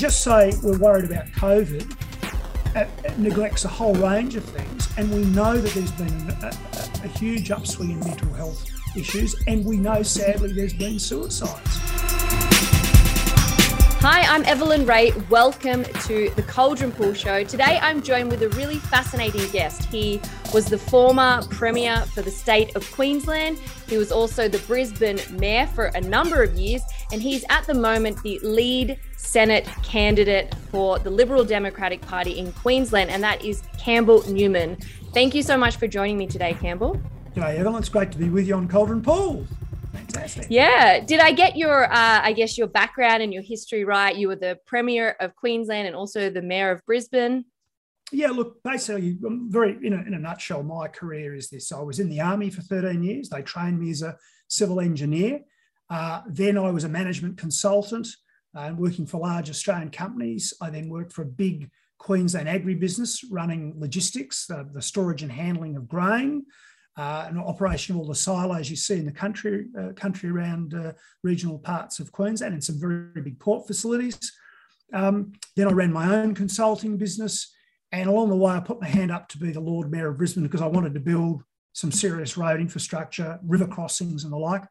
just say we're worried about COVID, it neglects a whole range of things. And we know that there's been a, a, a huge upswing in mental health issues, and we know sadly there's been suicides. Hi, I'm Evelyn Rae. Welcome to the Caldron Pool Show. Today I'm joined with a really fascinating guest. He was the former Premier for the state of Queensland. He was also the Brisbane Mayor for a number of years, and he's at the moment the lead Senate candidate for the Liberal Democratic Party in Queensland, and that is Campbell Newman. Thank you so much for joining me today, Campbell. G'day, Evelyn. It's great to be with you on Caldron Pool. Fantastic. Yeah. Did I get your, uh, I guess, your background and your history right? You were the Premier of Queensland and also the Mayor of Brisbane. Yeah, look, basically, very in a, in a nutshell, my career is this. I was in the army for 13 years. They trained me as a civil engineer. Uh, then I was a management consultant uh, working for large Australian companies. I then worked for a big Queensland agribusiness running logistics, uh, the storage and handling of grain uh, and operation of all the silos you see in the country, uh, country around uh, regional parts of Queensland and some very big port facilities. Um, then I ran my own consulting business. And along the way, I put my hand up to be the Lord Mayor of Brisbane because I wanted to build some serious road infrastructure, river crossings, and the like.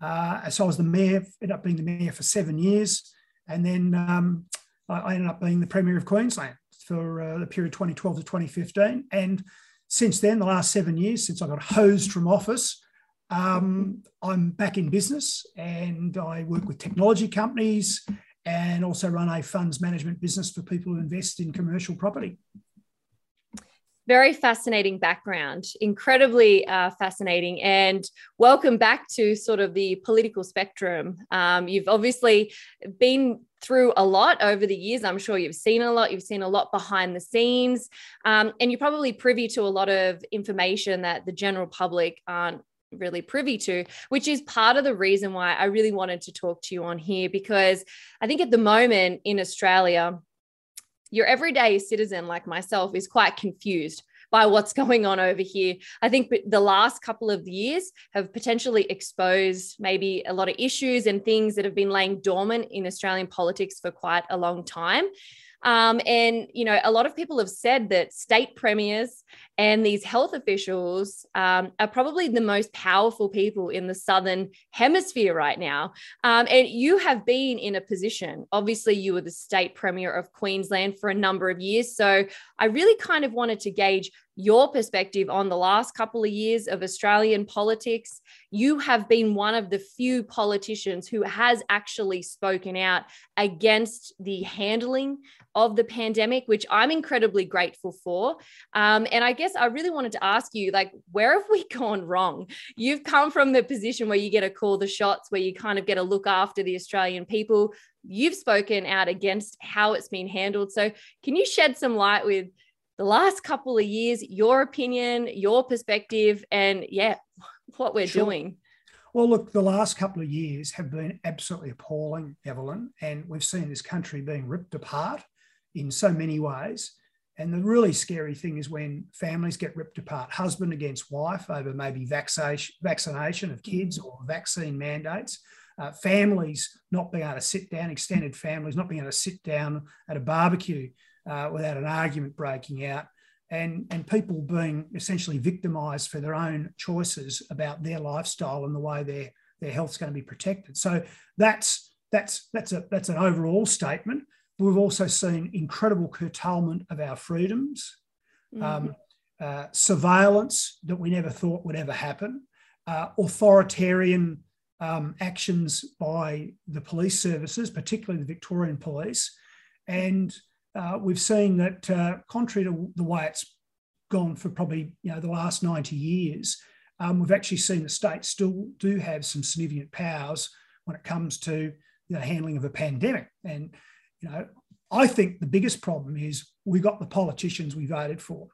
Uh, so I was the mayor, ended up being the mayor for seven years. And then um, I ended up being the Premier of Queensland for uh, the period 2012 to 2015. And since then, the last seven years, since I got hosed from office, um, I'm back in business and I work with technology companies and also run a funds management business for people who invest in commercial property. Very fascinating background, incredibly uh, fascinating. And welcome back to sort of the political spectrum. Um, you've obviously been through a lot over the years. I'm sure you've seen a lot. You've seen a lot behind the scenes. Um, and you're probably privy to a lot of information that the general public aren't really privy to, which is part of the reason why I really wanted to talk to you on here, because I think at the moment in Australia, your everyday citizen like myself is quite confused by what's going on over here. I think the last couple of years have potentially exposed maybe a lot of issues and things that have been laying dormant in Australian politics for quite a long time. Um, and, you know, a lot of people have said that state premiers and these health officials um, are probably the most powerful people in the Southern Hemisphere right now. Um, and you have been in a position, obviously, you were the state premier of Queensland for a number of years. So I really kind of wanted to gauge your perspective on the last couple of years of Australian politics. You have been one of the few politicians who has actually spoken out against the handling of the pandemic, which I'm incredibly grateful for. Um, and I guess I really wanted to ask you, like, where have we gone wrong? You've come from the position where you get to call the shots, where you kind of get to look after the Australian people. You've spoken out against how it's been handled. So, can you shed some light with the last couple of years, your opinion, your perspective, and yeah, what we're sure. doing? Well, look, the last couple of years have been absolutely appalling, Evelyn, and we've seen this country being ripped apart in so many ways. And the really scary thing is when families get ripped apart, husband against wife over maybe vaccination, vaccination of kids or vaccine mandates, uh, families not being able to sit down, extended families not being able to sit down at a barbecue uh, without an argument breaking out, and, and people being essentially victimised for their own choices about their lifestyle and the way their, their health's going to be protected. So that's, that's, that's, a, that's an overall statement. We've also seen incredible curtailment of our freedoms, mm-hmm. um, uh, surveillance that we never thought would ever happen, uh, authoritarian um, actions by the police services, particularly the Victorian police. And uh, we've seen that, uh, contrary to the way it's gone for probably you know the last 90 years, um, we've actually seen the state still do have some significant powers when it comes to the handling of a pandemic. And you know, I think the biggest problem is we got the politicians we voted for.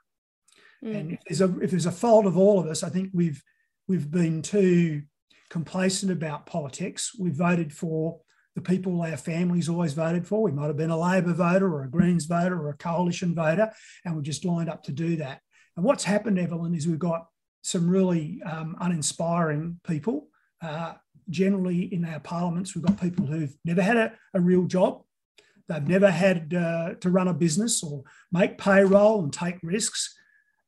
Mm. And if there's a if there's a fault of all of us, I think we've we've been too complacent about politics. We voted for the people our families always voted for. We might have been a Labor voter or a Greens voter or a coalition voter, and we just lined up to do that. And what's happened, Evelyn, is we've got some really um, uninspiring people. Uh, generally, in our parliaments, we've got people who've never had a, a real job. They've never had uh, to run a business or make payroll and take risks.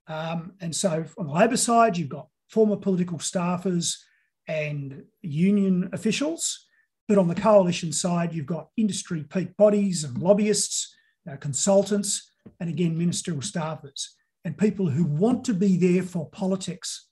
Um, and so on the Labor side, you've got former political staffers and union officials. But on the coalition side, you've got industry peak bodies and lobbyists, uh, consultants, and again, ministerial staffers, and people who want to be there for politics.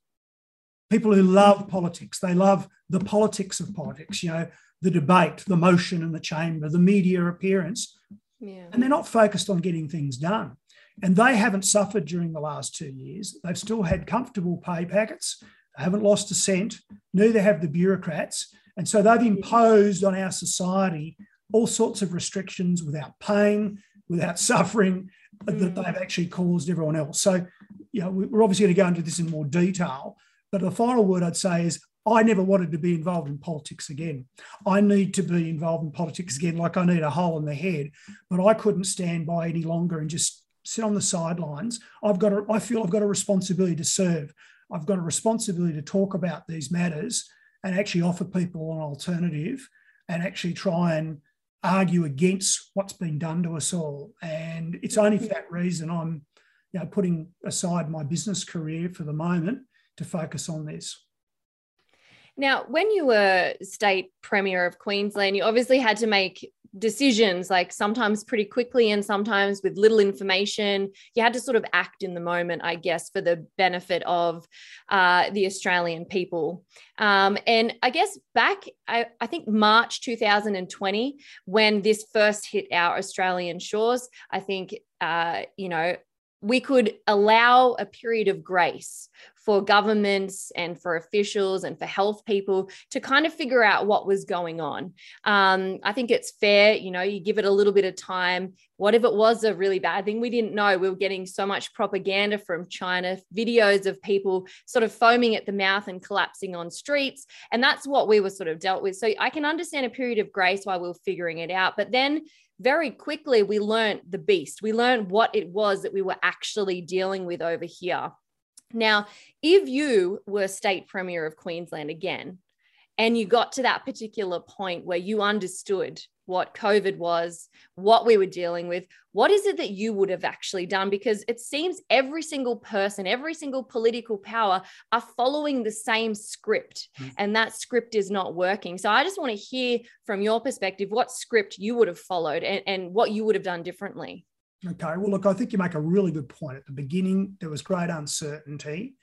People who love politics. They love the politics of politics, you know, the debate, the motion in the chamber, the media appearance. Yeah. And they're not focused on getting things done. And they haven't suffered during the last two years. They've still had comfortable pay packets. They haven't lost a cent. Neither have the bureaucrats. And so they've imposed on our society all sorts of restrictions without pain, without suffering mm. that they've actually caused everyone else. So, you know, we're obviously going to go into this in more detail. But the final word I'd say is I never wanted to be involved in politics again. I need to be involved in politics again, like I need a hole in the head. But I couldn't stand by any longer and just sit on the sidelines. I've got a, I feel I've got a responsibility to serve. I've got a responsibility to talk about these matters and actually offer people an alternative and actually try and argue against what's been done to us all. And it's only for that reason I'm you know, putting aside my business career for the moment to focus on this. Now, when you were state premier of Queensland, you obviously had to make decisions like sometimes pretty quickly and sometimes with little information. You had to sort of act in the moment i guess for the benefit of uh, the australian people. Um, and i guess back I, I think march 2020 when this first hit our australian shores i think uh, you know we could allow a period of grace for governments and for officials and for health people to kind of figure out what was going on. Um, I think it's fair, you know, you give it a little bit of time. What if it was a really bad thing? We didn't know. We were getting so much propaganda from China, videos of people sort of foaming at the mouth and collapsing on streets. And that's what we were sort of dealt with. So I can understand a period of grace while we're figuring it out. But then very quickly we learned the beast. We learned what it was that we were actually dealing with over here. Now, if you were state premier of Queensland again, and you got to that particular point where you understood what COVID was, what we were dealing with, what is it that you would have actually done? Because it seems every single person, every single political power are following the same script, mm. and that script is not working. So I just want to hear from your perspective what script you would have followed and, and what you would have done differently. Okay. Well, look, I think you make a really good point. At the beginning, there was great uncertainty.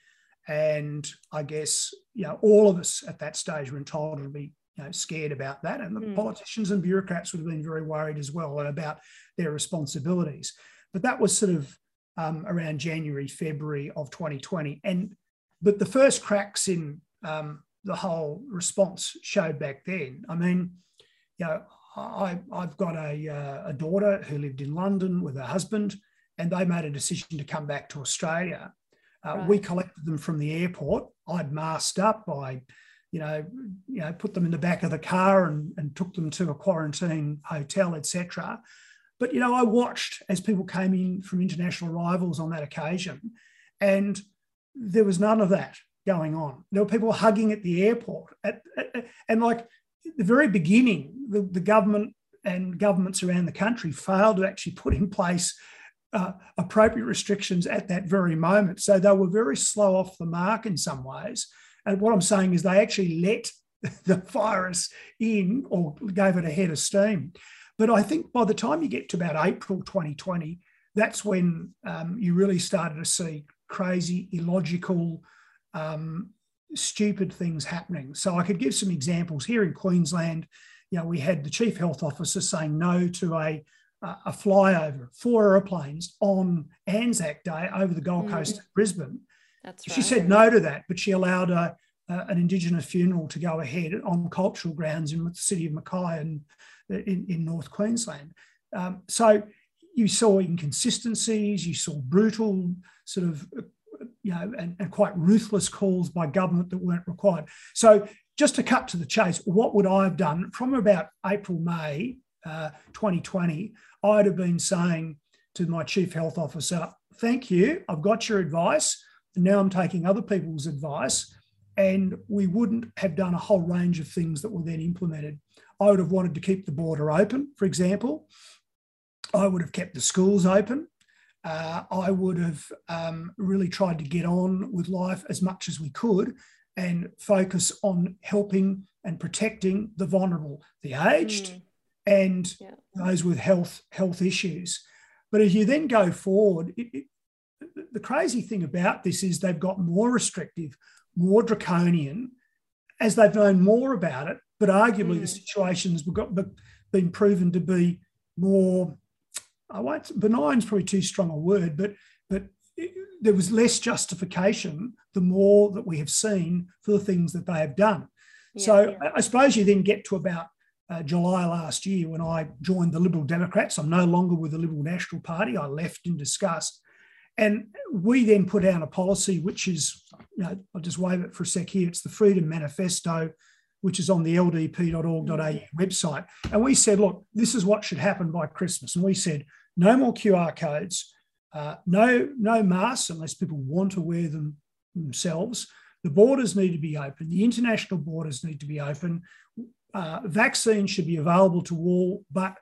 And I guess, you know, all of us at that stage were entitled to be you know, scared about that. And the mm. politicians and bureaucrats would have been very worried as well about their responsibilities. But that was sort of um, around January, February of 2020. And but the first cracks in um, the whole response showed back then. I mean, you know, I, have got a, uh, a daughter who lived in London with her husband, and they made a decision to come back to Australia. Uh, right. We collected them from the airport. I'd masked up. I, you know, you know, put them in the back of the car and, and took them to a quarantine hotel, etc. But you know, I watched as people came in from international arrivals on that occasion, and there was none of that going on. There were people hugging at the airport, at, at, and like the very beginning, the, the government and governments around the country failed to actually put in place uh, appropriate restrictions at that very moment. So they were very slow off the mark in some ways. And what I'm saying is they actually let the virus in or gave it a head of steam. But I think by the time you get to about April 2020, that's when um, you really started to see crazy, illogical, um, stupid things happening. So I could give some examples here in Queensland. You know, we had the chief health officer saying no to a a flyover, four aeroplanes on Anzac Day over the Gold mm. Coast, Brisbane. That's right. She said no to that, but she allowed a, a, an Indigenous funeral to go ahead on cultural grounds in the city of Mackay and in, in North Queensland. Um, so you saw inconsistencies, you saw brutal sort of you know, and, and quite ruthless calls by government that weren't required. So just to cut to the chase, what would I have done from about April, May uh, 2020? I'd have been saying to my chief health officer, thank you, I've got your advice. Now I'm taking other people's advice. And we wouldn't have done a whole range of things that were then implemented. I would have wanted to keep the border open, for example. I would have kept the schools open. Uh, I would have um, really tried to get on with life as much as we could and focus on helping and protecting the vulnerable, the aged, mm. and yeah. those with health health issues. But as you then go forward, it, it, the crazy thing about this is they've got more restrictive, more draconian, as they've known more about it. But arguably, mm. the situations have got been proven to be more. I won't benign is probably too strong a word, but but there was less justification the more that we have seen for the things that they have done. Yeah, so yeah. I suppose you then get to about uh, July last year when I joined the Liberal Democrats. I'm no longer with the Liberal National Party. I left in disgust. And we then put out a policy which is, you know, I'll just wave it for a sec here. It's the Freedom Manifesto, which is on the ldp.org.au website. And we said, look, this is what should happen by Christmas. And we said, no more QR codes, uh, no, no masks unless people want to wear them themselves. The borders need to be open. The international borders need to be open. Uh, vaccines should be available to all, but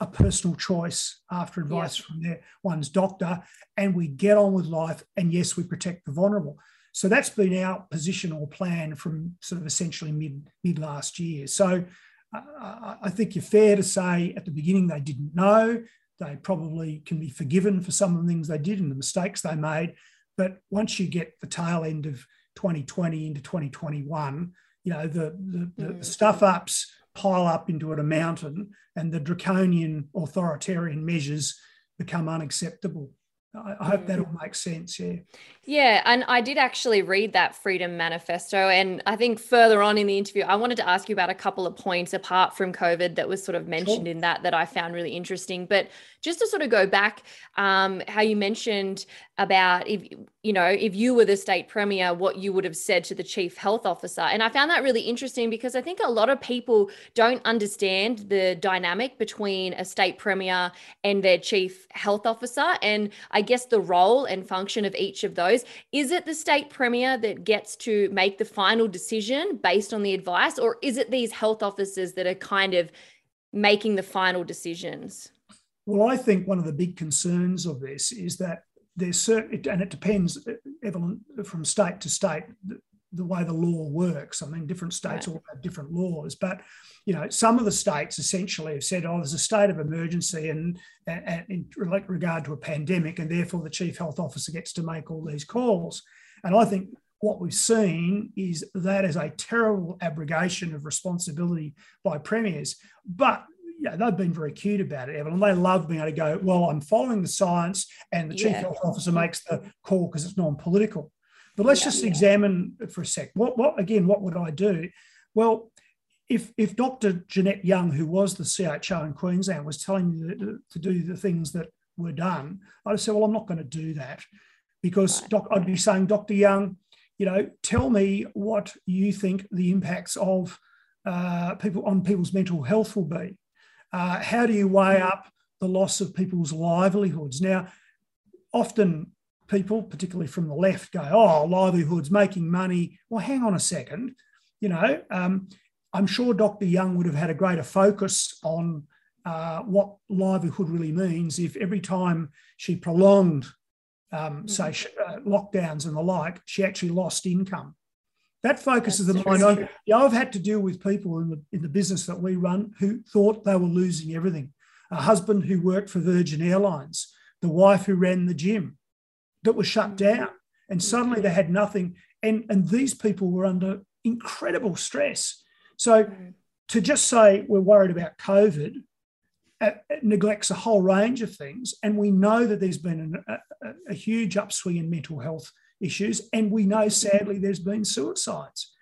a personal choice after advice yeah. from their one's doctor, and we get on with life. And yes, we protect the vulnerable. So that's been our position or plan from sort of essentially mid mid last year. So uh, I think you're fair to say at the beginning they didn't know. They probably can be forgiven for some of the things they did and the mistakes they made. But once you get the tail end of 2020 into 2021, you know the the, the mm. stuff ups pile up into it a mountain and the draconian authoritarian measures become unacceptable. I, hope that all makes sense. Yeah. Yeah. And I did actually read that Freedom Manifesto. And I think further on in the interview, I wanted to ask you about a couple of points apart from COVID that was sort of mentioned sure. in that that I found really interesting. But just to sort of go back, um, how you mentioned about if you know if you were the state premier what you would have said to the chief health officer and i found that really interesting because i think a lot of people don't understand the dynamic between a state premier and their chief health officer and i guess the role and function of each of those. Is it the state premier that gets to make the final decision based on the advice or is it these health officers that are kind of making the final decisions? Well, I think one of the big concerns of this is that there's certain, and it depends, uh, Evelyn, from state to state, the, way the law works. I mean, different states right. all have different laws, but you know, some of the states essentially have said, "Oh, there's a state of emergency," and, and, in regard to a pandemic, and therefore the chief health officer gets to make all these calls. And I think what we've seen is that is a terrible abrogation of responsibility by premiers. But yeah, they've been very cute about it, Evelyn. They love being able to go, well, I'm following the science, and the chief yeah. health officer makes the call because it's non-political. But let's yeah, just yeah. examine for a sec. What, what again? What would I do? Well, if if Dr. Jeanette Young, who was the CHO in Queensland, was telling me to, to do the things that were done, I'd say, well, I'm not going to do that because doc, I'd be saying, Dr. Young, you know, tell me what you think the impacts of uh, people on people's mental health will be. Uh, how do you weigh up the loss of people's livelihoods? Now, often people, particularly from the left, go, oh, livelihoods, making money. Well, hang on a second. You know, um, I'm sure Dr. Young would have had a greater focus on uh, what livelihood really means if every time she prolonged, um, mm-hmm. say, uh, lockdowns and the like, she actually lost income. That focuses That's the mind on. Yeah, I've had to deal with people in the in the business that we run who thought they were losing everything. A husband who worked for Virgin Airlines, the wife who ran the gym, that was shut mm-hmm. down, and suddenly they had nothing. And and these people were under incredible stress. So mm. to just say we're worried about COVID uh, neglects a whole range of things. And we know that there's been an, a, a, huge upswing in mental health issues. And we know, sadly, there's been suicides.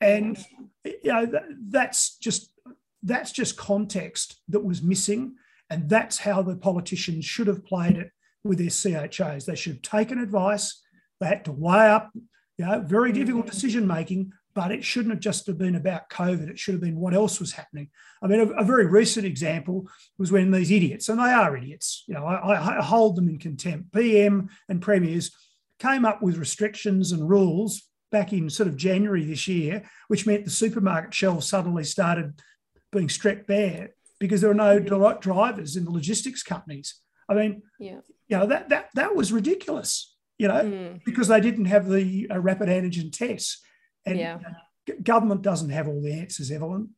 And you know that, that's just that's just context that was missing, and that's how the politicians should have played it with their CHOs. They should have taken advice. They had to weigh up, you know, very difficult decision making, but it shouldn't have just have been about COVID. It should have been what else was happening. I mean, a, a very recent example was when these idiots, and they are idiots, you know, I, I hold them in contempt, PM and premiers came up with restrictions and rules back in sort of January this year, which meant the supermarket shelves suddenly started being stripped bare. because there are no drivers in the logistics companies. I mean, yeah. you know, that, that, that was ridiculous, you know, mm. because they didn't have the uh, rapid antigen tests. And yeah. government doesn't have all the answers, Evelyn.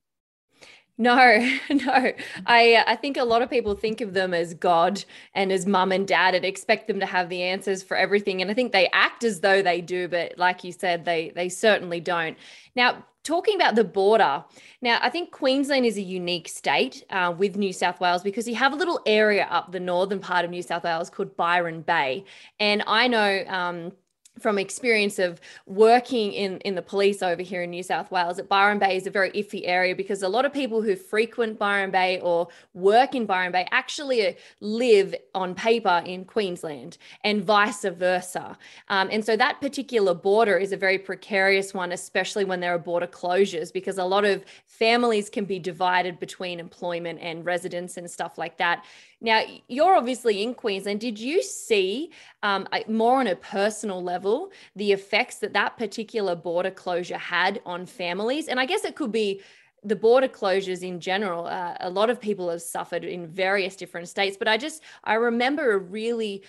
No, no. I uh, I think a lot of people think of them as God and as mum and dad and expect them to have the answers for everything. And I think they act as though they do, but like you said, they they certainly don't. Now, talking about the border, now I think Queensland is a unique state uh, with New South Wales because you have a little area up the northern part of New South Wales called Byron Bay, and I know. Um, from experience of working in, in the police over here in New South Wales, that Byron Bay is a very iffy area because a lot of people who frequent Byron Bay or work in Byron Bay actually uh, live on paper in Queensland and vice versa. Um, and so that particular border is a very precarious one, especially when there are border closures, because a lot of families can be divided between employment and residence and stuff like that. Now, you're obviously in Queensland. Did you see um, more on a personal level the effects that that particular border closure had on families? And I guess it could be the border closures in general. Uh, a lot of people have suffered in various different states, but I just I remember a really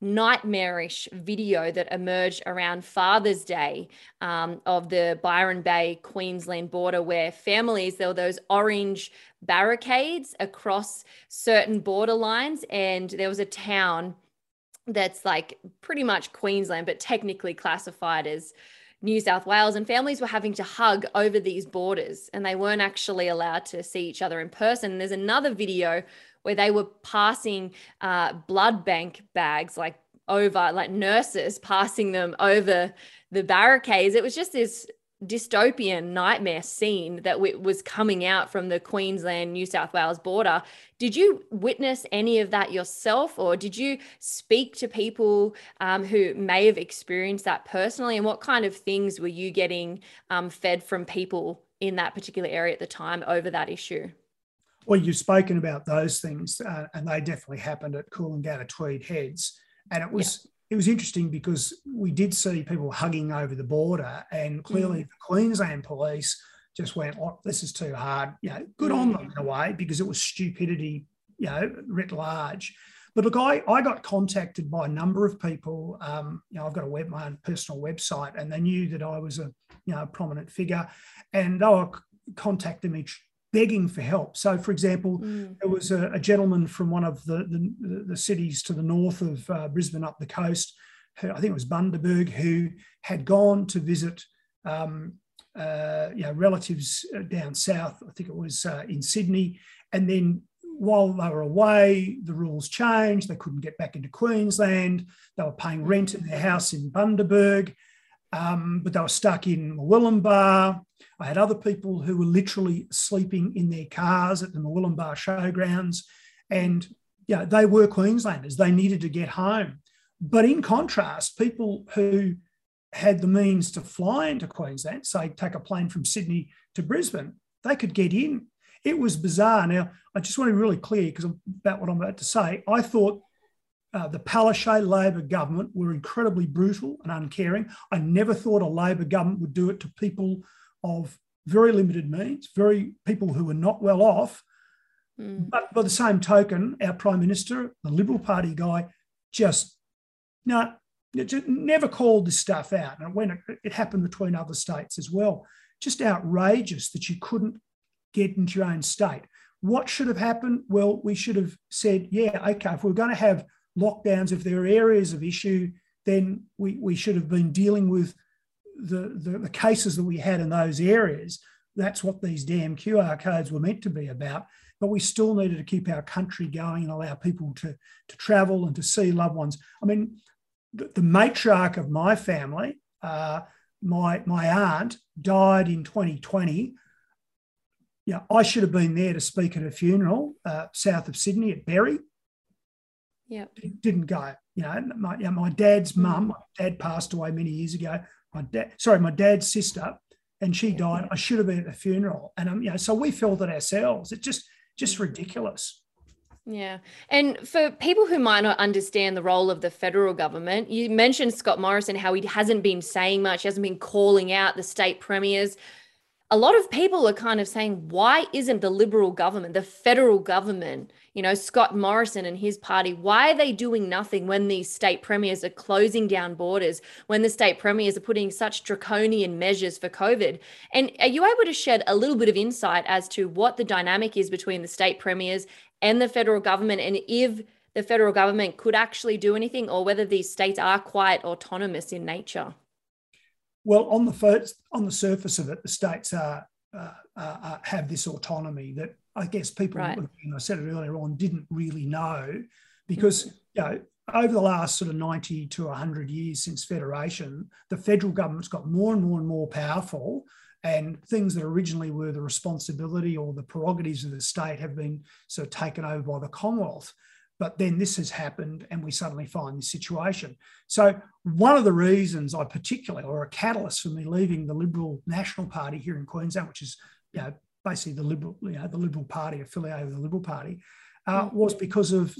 nightmarish video that emerged around Father's Day um, of the Byron Bay, Queensland border, where families, there were those orange barricades across certain border lines, and there was a town that's like pretty much Queensland, but technically classified as New South Wales, and families were having to hug over these borders, and they weren't actually allowed to see each other in person. There's another video where they were passing uh, blood bank bags like over, like nurses passing them over the barricades. It was just this dystopian nightmare scene that was coming out from the Queensland New South Wales border. Did you witness any of that yourself, or did you speak to people um, who may have experienced that personally? And what kind of things were you getting um, fed from people in that particular area at the time over that issue? Well, you've spoken about those things, uh, and they definitely happened at Coolangatta Tweed Heads, and it was yeah. it was interesting because we did see people hugging over the border, and clearly mm. the Queensland Police just went, "Oh, this is too hard." You know, good mm. on them in a way because it was stupidity, you know, writ large. But look, I, I got contacted by a number of people. Um, you know, I've got a web, my own personal website, and they knew that I was a you know a prominent figure, and they were contacting me begging for help. So, for example, mm. there was a, a, gentleman from one of the, the, the, cities to the north of uh, Brisbane up the coast, who, I think it was Bundaberg, who had gone to visit um, uh, you know, relatives uh, down south. I think it was uh, in Sydney. And then while they were away, the rules changed. They couldn't get back into Queensland. They were paying rent in their house in Bundaberg, um, but they were stuck in Murwillumbah. I had other people who were literally sleeping in their cars at the Murwillumbah showgrounds. And yeah, they were Queenslanders. They needed to get home. But in contrast, people who had the means to fly into Queensland, say take a plane from Sydney to Brisbane, they could get in. It was bizarre. Now, I just want to be really clear because about what I'm about to say. I thought uh, the Palaszczuk Labor government were incredibly brutal and uncaring. I never thought a Labor government would do it to people of very limited means, very people who were not well off. Mm. But by the same token, our Prime Minister, the Liberal Party guy, just no, just never called this stuff out. And when it, it happened between other states as well, just outrageous that you couldn't get into your own state. What should have happened? Well, we should have said, yeah, okay, if we're going to have lockdowns, if there are areas of issue, then we, we should have been dealing with the, the, the cases that we had in those areas, that's what these damn QR codes were meant to be about. But we still needed to keep our country going and allow people to, to travel and to see loved ones. I mean, the, the matriarch of my family, uh, my, my aunt, died in 2020. Yeah, I should have been there to speak at a funeral uh, south of Sydney at Berry. Yeah, didn't go. You know, my, you know, my dad's mum, my dad passed away many years ago my dad, sorry, my dad's sister, and she died. I should have been at the funeral, and um, you know, so we felt it ourselves. It's just just ridiculous. Yeah. And for people who might not understand the role of the federal government, you mentioned Scott Morrison, how he hasn't been saying much, he hasn't been calling out the state premiers. A lot of people are kind of saying, why isn't the Liberal government, the federal government, you know, Scott Morrison and his party, why are they doing nothing when these state premiers are closing down borders, when the state premiers are putting such draconian measures for COVID? And are you able to shed a little bit of insight as to what the dynamic is between the state premiers and the federal government, and if the federal government could actually do anything, or whether these states are quite autonomous in nature? Well, on the first, on the surface of it, the states are uh, uh, uh have this autonomy that I guess people, right. and I said it earlier on, didn't really know because mm-hmm. you know over the last sort of 90 to 100 years since federation, the federal government's got more and more and more powerful, and things that originally were the responsibility or the prerogatives of the state have been sort of taken over by the Commonwealth. But then this has happened, and we suddenly find this situation. So, one of the reasons I particularly, or a catalyst for me leaving the Liberal National Party here in Queensland, which is you know, basically the Liberal, you know, the Liberal Party affiliated with the Liberal Party, uh, mm. was because of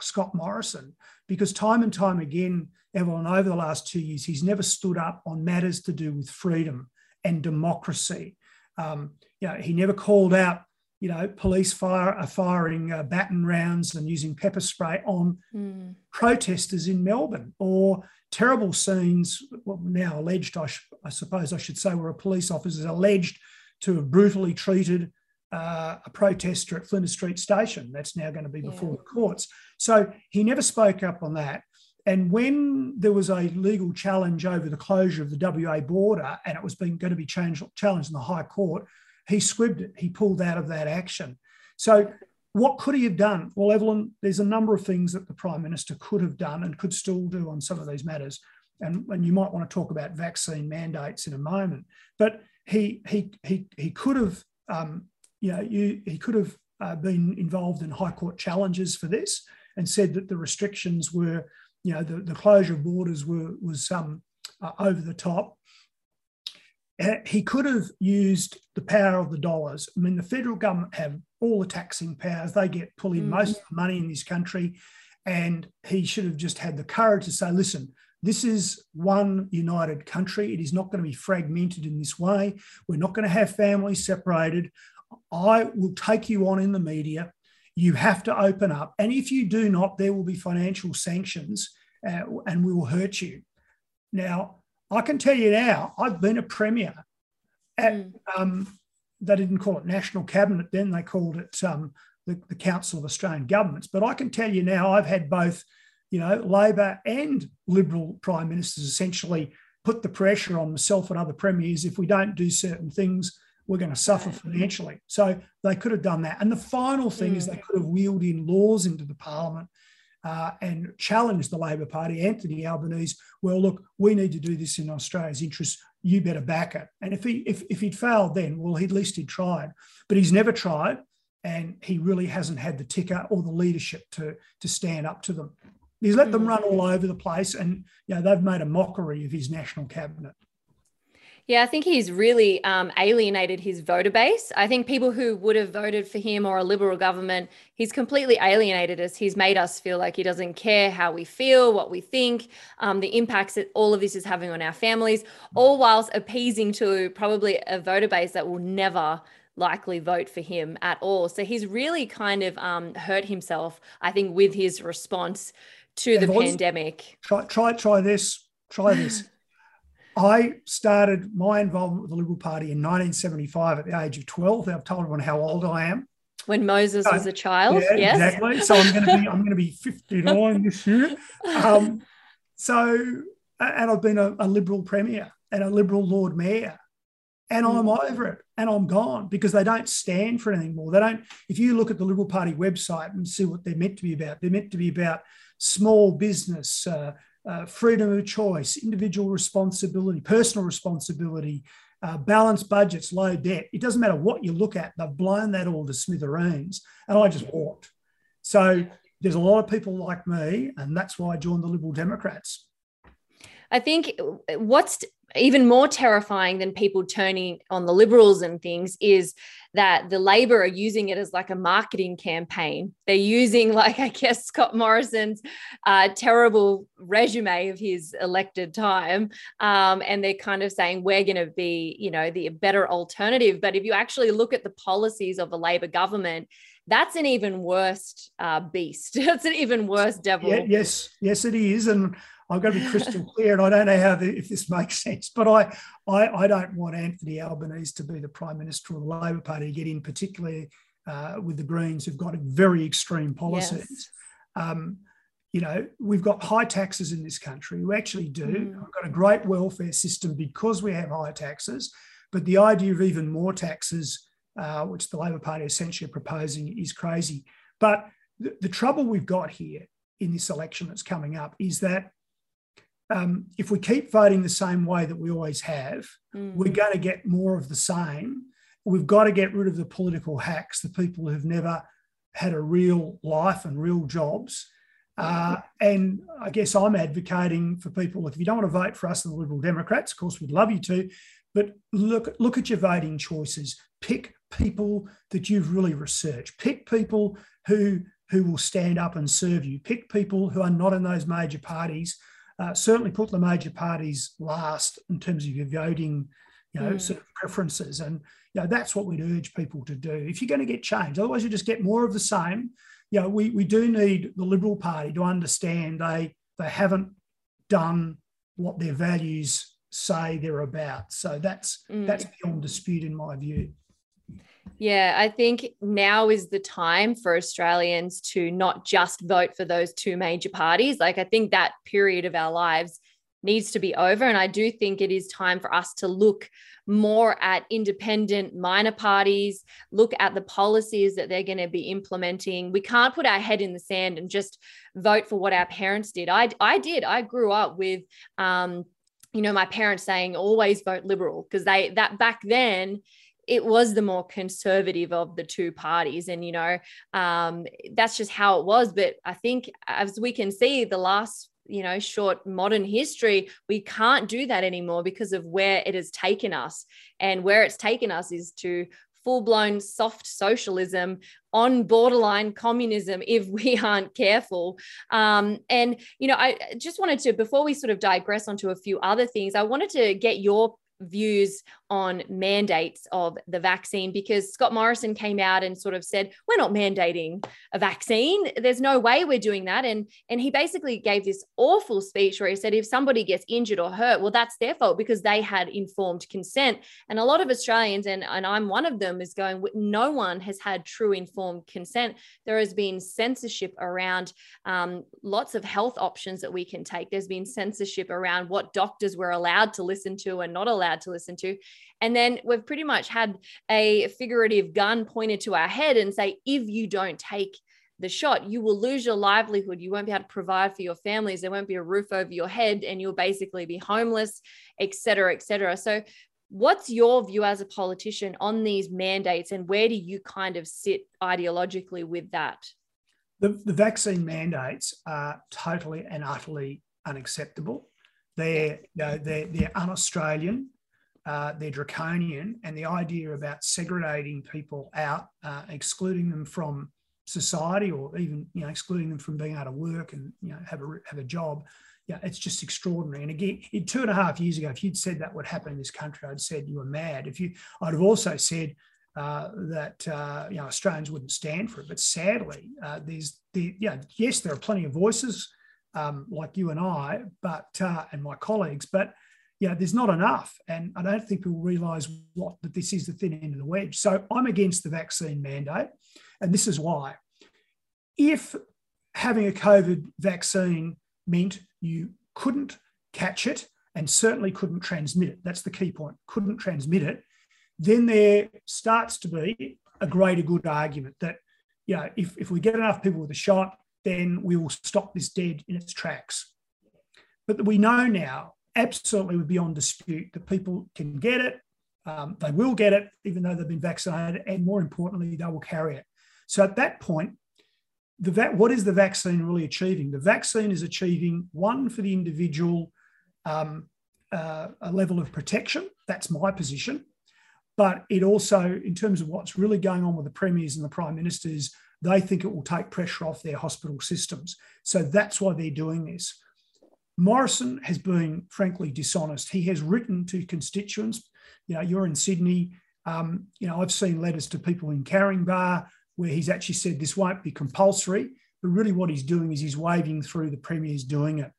Scott Morrison. Because time and time again, Evelyn, over the last two years, he's never stood up on matters to do with freedom and democracy. Um, you know, he never called out you know, police fire are firing uh, baton rounds and using pepper spray on mm. protesters in Melbourne, or terrible scenes, well, now alleged, I, sh- I, suppose I should say, where a police officer is alleged to have brutally treated uh, a protester at Flinders Street Station. That's now going to be before yeah. the courts. So he never spoke up on that. And when there was a legal challenge over the closure of the WA border and it was being, going to be changed, challenged in the High Court, he squibbed it. He pulled out of that action. So, what could he have done? Well, Evelyn, there's a number of things that the Prime Minister could have done and could still do on some of these matters. And, and you might want to talk about vaccine mandates in a moment. But he he he he could have um, you know you, he could have uh, been involved in High Court challenges for this and said that the restrictions were you know the, the closure of borders were was um, uh, over the top he could have used the power of the dollars. I mean, the federal government have all the taxing powers. They get pull in mm. most of the money in this country. And he should have just had the courage to say, listen, this is one united country. It is not going to be fragmented in this way. We're not going to have families separated. I will take you on in the media. You have to open up. And if you do not, there will be financial sanctions uh, and we will hurt you. Now, I can tell you now, I've been a premier at, mm. um, they didn't call it national cabinet then, they called it um, the, the, Council of Australian Governments. But I can tell you now, I've had both, you know, Labor and Liberal prime ministers essentially put the pressure on myself and other premiers. If we don't do certain things, we're going to suffer financially. So they could have done that. And the final thing mm. is they could have wheeled in laws into the parliament uh, and challenged the Labor Party, Anthony Albanese, well, look, we need to do this in Australia's interest. You better back it. And if he if, if he'd failed then, well, at least he'd tried. But he's never tried, and he really hasn't had the ticker or the leadership to, to stand up to them. He's let them mm. run all over the place, and you know, they've made a mockery of his national cabinet. Yeah, I think he's really um, alienated his voter base. I think people who would have voted for him or a Liberal government, he's completely alienated us. He's made us feel like he doesn't care how we feel, what we think, um, the impacts that all of this is having on our families, all whilst appeasing to probably a voter base that will never likely vote for him at all. So he's really kind of um, hurt himself, I think, with his response to the pandemic. Try, try, try this. Try this. I started my involvement with the Liberal Party in 1975 at the age of 12. I've told everyone how old I am. When Moses was a child, yeah, yes. exactly. So I'm going to be I'm going to be 59 this year. Um, so, and I've been a, a, Liberal Premier and a Liberal Lord Mayor, and I'm mm. over it, and I'm gone because they don't stand for anything more. They don't. If you look at the Liberal Party website and see what they're meant to be about, they're meant to be about small business, uh, uh, freedom of choice, individual responsibility, personal responsibility, uh, balanced budgets, low debt. It doesn't matter what you look at, they've blown that all to smithereens. And I just walked. So there's a lot of people like me, and that's why I joined the Liberal Democrats. I think what's even more terrifying than people turning on the liberals and things is that the Labor are using it as like a marketing campaign. They're using, like, I guess, Scott Morrison's uh, terrible resume of his elected time. Um, and they're kind of saying we're going to be, you know, the better alternative. But if you actually look at the policies of a Labor government, that's an even worse uh, beast. That's an even worse devil. Yeah, yes, yes, it is. And I've got to be crystal clear, and I don't know how the, if this makes sense, but I, I, I don't want Anthony Albanese to be the prime minister of the Labor Party to get in, particularly uh, with the Greens, who've got very extreme policies. Yes. Um, you know, we've got high taxes in this country. We actually do. Mm. We've got a great welfare system because we have high taxes. But the idea of even more taxes, uh, which the Labor Party essentially are proposing, is crazy. But the, the trouble we've got here in this election that's coming up is that um, if we keep voting the same way that we always have, mm. we're going to get more of the same. We've got to get rid of the political hacks, the people who've never had a real life and real jobs. Uh, and I guess I'm advocating for people if you don't want to vote for us, the Liberal Democrats, of course, we'd love you to, but look, look at your voting choices. Pick people that you've really researched. Pick people who, who will stand up and serve you. Pick people who are not in those major parties uh, certainly put the major parties last in terms of your voting, you know, mm. sort of preferences. And you know, that's what we'd urge people to do. If you're going to get change, otherwise you just get more of the same. You know, we, we do need the Liberal Party to understand they they haven't done what their values say they're about. So that's mm. that's beyond dispute in my view. Yeah, I think now is the time for Australians to not just vote for those two major parties. Like, I think that period of our lives needs to be over. And I do think it is time for us to look more at independent minor parties, look at the policies that they're going to be implementing. We can't put our head in the sand and just vote for what our parents did. I, I did. I grew up with, um, you know, my parents saying always vote liberal because they, that back then, it was the more conservative of the two parties. And you know um, that's just how it was. But i think as we can see the last you know short modern history we can't do that anymore because of where it has taken us. And where it's taken us is to full blown soft socialism on borderline communism if we aren't careful. Um, and, you know, I just wanted to, before we sort of digress onto a few other things, I wanted to get your views on mandates of the vaccine because Scott Morrison came out and sort of said we're not mandating a vaccine. There's no way we're doing that. And and he basically gave this awful speech where he said if somebody gets injured or hurt well that's their fault because they had informed consent. And a lot of Australians and and I'm one of them is going no one has had true informed consent. There has been censorship around um, lots of health options that we can take. There's been censorship around what doctors were allowed to listen to and not allowed to listen to and then we've pretty much had a figurative gun pointed to our head and say, if you don't take the shot, you will lose your livelihood. You won't be able to provide for your families. There won't be a roof over your head, and you'll basically be homeless, et cetera, et cetera. So, what's your view as a politician on these mandates, and where do you kind of sit ideologically with that? The, the vaccine mandates are totally and utterly unacceptable. They're, you know, they're, they're un Australian uh, they're draconian, and the idea about segregating people out, uh, excluding them from society, or even you know excluding them from being able to work and you know have a have a job, yeah, it's just extraordinary. And again, in two and a half years ago, if you'd said that would happen in this country, I'd said you were mad. If you, I'd have also said uh, that uh, you know Australians wouldn't stand for it. But sadly, uh, there's the yeah yes, there are plenty of voices um, like you and I, but uh, and my colleagues, but yeah, there's not enough. And I don't think people realise what that this is the thin end of the wedge. So I'm against the vaccine mandate. And this is why. If having a COVID vaccine meant you couldn't catch it and certainly couldn't transmit it, that's the key point, couldn't transmit it, then there starts to be a greater good argument that, you know, if, if we get enough people with a shot, then we will stop this dead in its tracks. But we know now absolutely would be on dispute that people can get it. Um, they will get it, even though they've been vaccinated, and more importantly, they will carry it. So at that point, the va- what is the vaccine really achieving? The vaccine is achieving one for the individual um, uh, a level of protection. That's my position. But it also, in terms of what's really going on with the premiers and the prime ministers, they think it will take pressure off their hospital systems. So that's why they're doing this. Morrison has been, frankly, dishonest. He has written to constituents. You know, you're in Sydney. Um, you know, I've seen letters to people in Caringbah where he's actually said this won't be compulsory, but really what he's doing is he's waving through the premiers doing it.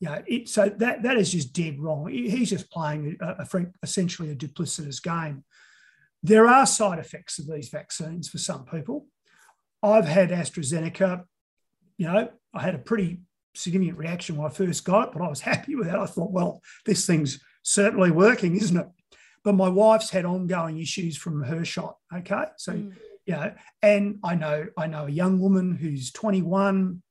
Yeah, it, so that that is just dead wrong. He's just playing a, a essentially a duplicitous game. There are side effects of these vaccines for some people. I've had AstraZeneca. You know, I had a pretty significant reaction when I first got it, but I was happy with it. I thought, well, this thing's certainly working, isn't it? But my wife's had ongoing issues from her shot. Okay, so mm. yeah, and I know I know a young woman who's 21,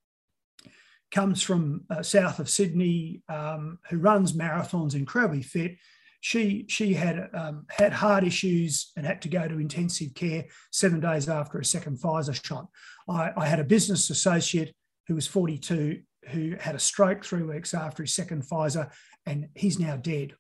comes from uh, south of Sydney, um, who runs marathons, incredibly fit. She she had um, had heart issues and had to go to intensive care seven days after a second Pfizer shot. I, I had a business associate who was 42 who had a stroke three weeks after his second Pfizer, and he's now dead.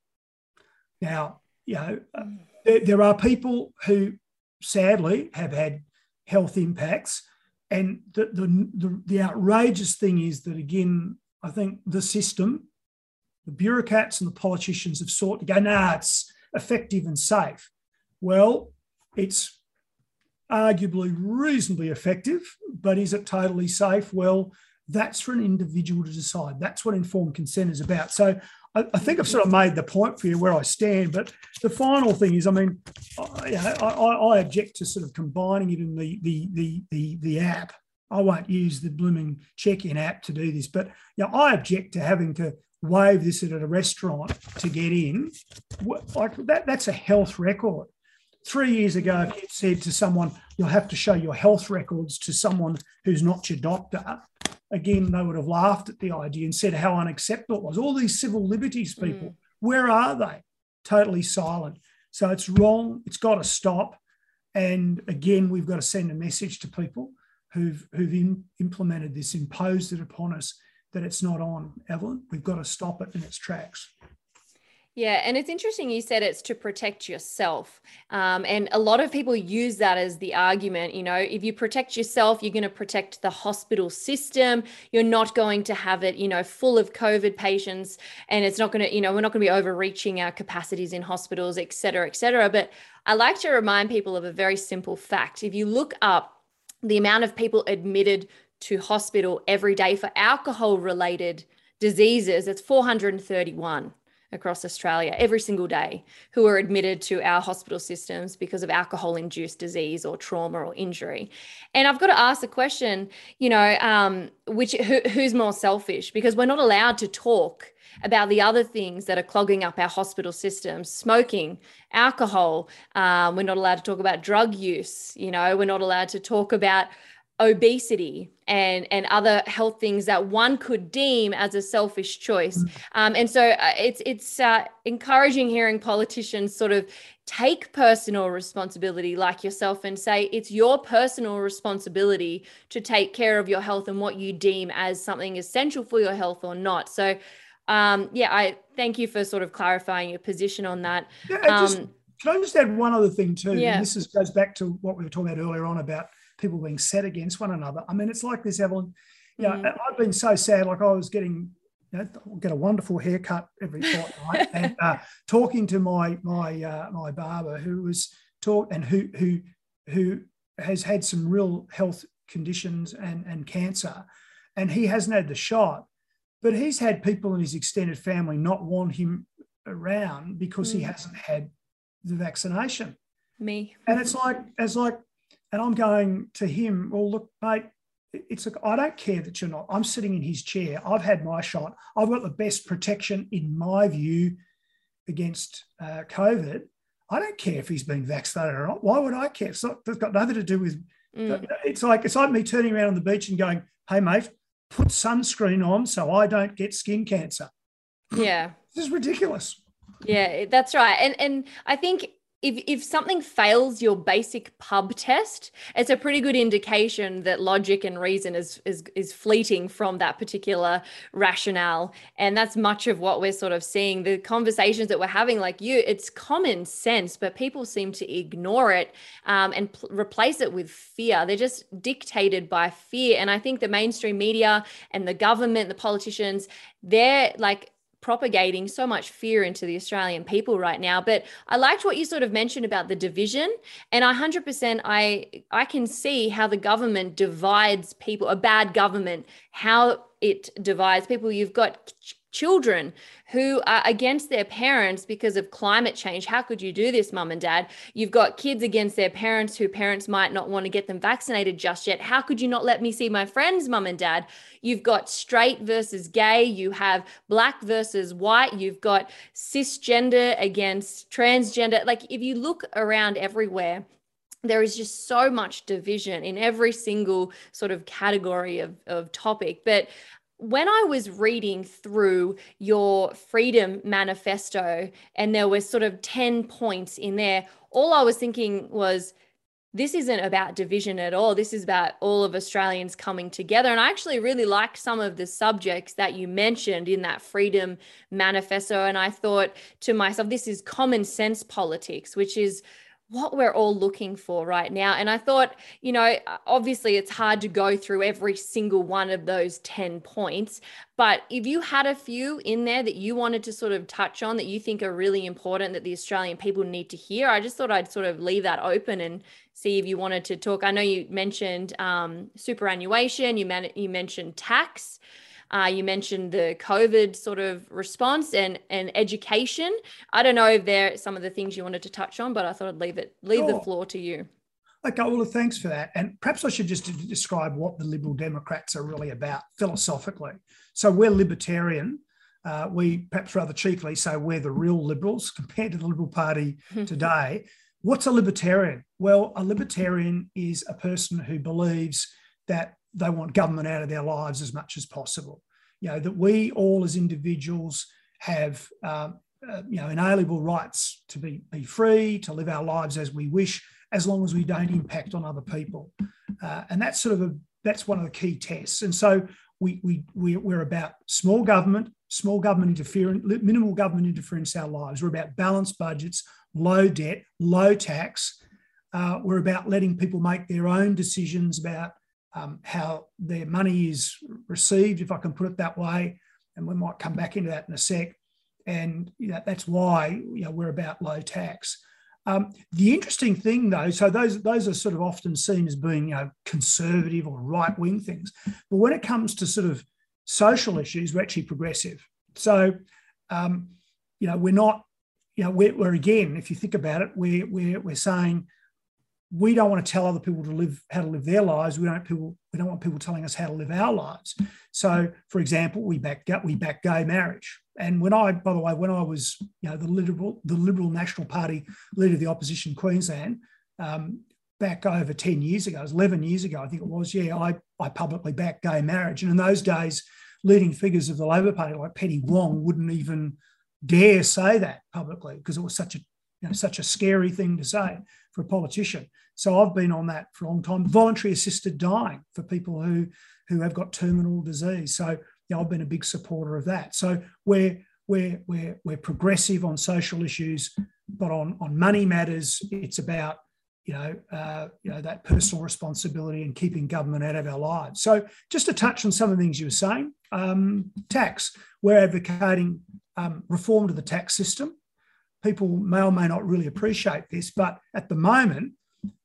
Now, you know, uh, there, there are people who sadly have had health impacts. And the, the, the, the, outrageous thing is that, again, I think the system, the bureaucrats and the politicians have sought to go, nah, it's effective and safe. Well, it's arguably reasonably effective, but is it totally safe? Well, that's for an individual to decide. That's what informed consent is about. So I, I, think I've sort of made the point for you where I stand. But the final thing is, I mean, I, I, I object to sort of combining it in the the the the, the app. I won't use the blooming check-in app to do this, but you know, I object to having to wave this at a restaurant to get in. Like that, that's a health record. Three years ago, if you said to someone, you'll have to show your health records to someone who's not your doctor, again, they would have laughed at the idea and said how unacceptable it was. All these civil liberties people, mm. where are they? Totally silent. So it's wrong. It's got to stop. And again, we've got to send a message to people who've, who've in, implemented this, imposed it upon us, that it's not on, Evelyn. We've got to stop it in its tracks. Yeah, and it's interesting you said it's to protect yourself. Um, and a lot of people use that as the argument. You know, if you protect yourself, you're going to protect the hospital system. You're not going to have it, you know, full of COVID patients. And it's not going to, you know, we're not going to be overreaching our capacities in hospitals, et cetera, et cetera. But I like to remind people of a very simple fact. If you look up the amount of people admitted to hospital every day for alcohol related diseases, it's 431 across Australia every single day who are admitted to our hospital systems because of alcohol induced disease or trauma or injury. And I've got to ask the question, you know, um, which who, who's more selfish? Because we're not allowed to talk about the other things that are clogging up our hospital systems smoking alcohol um, we're not allowed to talk about drug use you know we're not allowed to talk about obesity and and other health things that one could deem as a selfish choice mm. um, and so uh, it's it's uh, encouraging hearing politicians sort of take personal responsibility like yourself and say it's your personal responsibility to take care of your health and what you deem as something essential for your health or not so um, yeah i thank you for sort of clarifying your position on that yeah, just, um, can i just add one other thing too yeah. And this is, goes back to what we were talking about earlier on about people being set against one another. I mean, it's like this, Evelyn. Yeah, you know, mm. I've been so sad. Like I was getting, you know, get a wonderful haircut every fortnight, and uh, talking to my my uh, my barber who was talk and who who who has had some real health conditions and and cancer, and he hasn't had the shot, but he's had people in his extended family not want him around because mm. he hasn't had the vaccination. Me. And it's like, it's like, and I'm going to him, well, look, mate, it's like, I don't care that you're not. I'm sitting in his chair. I've had my shot. I've got the best protection, in my view, against uh, COVID. I don't care if he's been vaccinated or not. Why would I care? It's, not, it's got nothing to do with. Mm. It's like it's like me turning around on the beach and going, "Hey, mate, put sunscreen on so I don't get skin cancer." Yeah, this is ridiculous. Yeah, that's right. And and I think if if something fails your basic pub test, it's a pretty good indication that logic and reason is is is fleeting from that particular rationale, and that's much of what we're sort of seeing. The conversations that we're having, like you, it's common sense, but people seem to ignore it um, and pl- replace it with fear. They're just dictated by fear, and I think the mainstream media and the government, the politicians, they're like propagating so much fear into the Australian people right now. But I liked what you sort of mentioned about the division, and I hundred percent I I can see how the government divides people. A bad government, how it divides people. You've got children who are against their parents because of climate change. How could you do this, mum and dad? You've got kids against their parents who parents might not want to get them vaccinated just yet. How could you not let me see my friends, mum and dad? You've got straight versus gay. You have black versus white. You've got cisgender against transgender. Like, if you look around everywhere, there is just so much division in every single sort of category of, of topic. But when I was reading through your freedom manifesto and there were sort of 10 points in there, all I was thinking was, this isn't about division at all. This is about all of Australians coming together. And I actually really liked some of the subjects that you mentioned in that freedom manifesto. And I thought to myself, this is common sense politics, which is what we're all looking for right now. And I thought, you know, obviously it's hard to go through every single one of those 10 points, but if you had a few in there that you wanted to sort of touch on that you think are really important that the Australian people need to hear, I just thought I'd sort of leave that open and see if you wanted to talk. I know you mentioned um, superannuation, you, man- you mentioned tax. Uh, you mentioned the COVID sort of response and and education. I don't know if there are some of the things you wanted to touch on, but I thought I'd leave it leave sure. the floor to you. Okay, well, thanks for that. And perhaps I should just describe what the Liberal Democrats are really about philosophically. So we're libertarian. Uh, we perhaps rather cheekily say we're the real liberals compared to the Liberal Party today. What's a libertarian? Well, a libertarian is a person who believes that they want government out of their lives as much as possible. You know, that we all as individuals have, um, uh, you know, inalienable rights to be, be free, to live our lives as we wish, as long as we don't impact on other people. Uh, and that's sort of a, that's one of the key tests. And so we, we, we, we're about small government, small government interference, minimal government interference in our lives. We're about balanced budgets, low debt, low tax. Uh, we're about letting people make their own decisions about um, how their money is received, if I can put it that way. And we might come back into that in a sec. And you know, that's why you know, we're about low tax. Um, the interesting thing, though, so those those are sort of often seen as being you know, conservative or right wing things, but when it comes to sort of social issues, we're actually progressive. So, um, you know, we're not, you know, we're, we're, again, if you think about it, we're we're, we're saying we don't want to tell other people to live how to live their lives. We don't people we don't want people telling us how to live our lives. So, for example, we back we back gay marriage. And when I, by the way, when I was you know the liberal the Liberal National Party leader of the opposition Queensland, um, back over ten years ago, it was eleven years ago, I think it was. Yeah, I I publicly backed gay marriage, and in those days, leading figures of the Labor Party like Penny Wong wouldn't even dare say that publicly because it was such a you know, such a scary thing to say for a politician. So I've been on that for a long time. Voluntary assisted dying for people who who have got terminal disease. So you know, I've been a big supporter of that. So we're we're we're we're progressive on social issues, but on on money matters, it's about you know uh, you know that personal responsibility and keeping government out of our lives. So just to touch on some of the things you were saying, um, tax. We're advocating um, reform to the tax system people may or may not really appreciate this, but at the moment,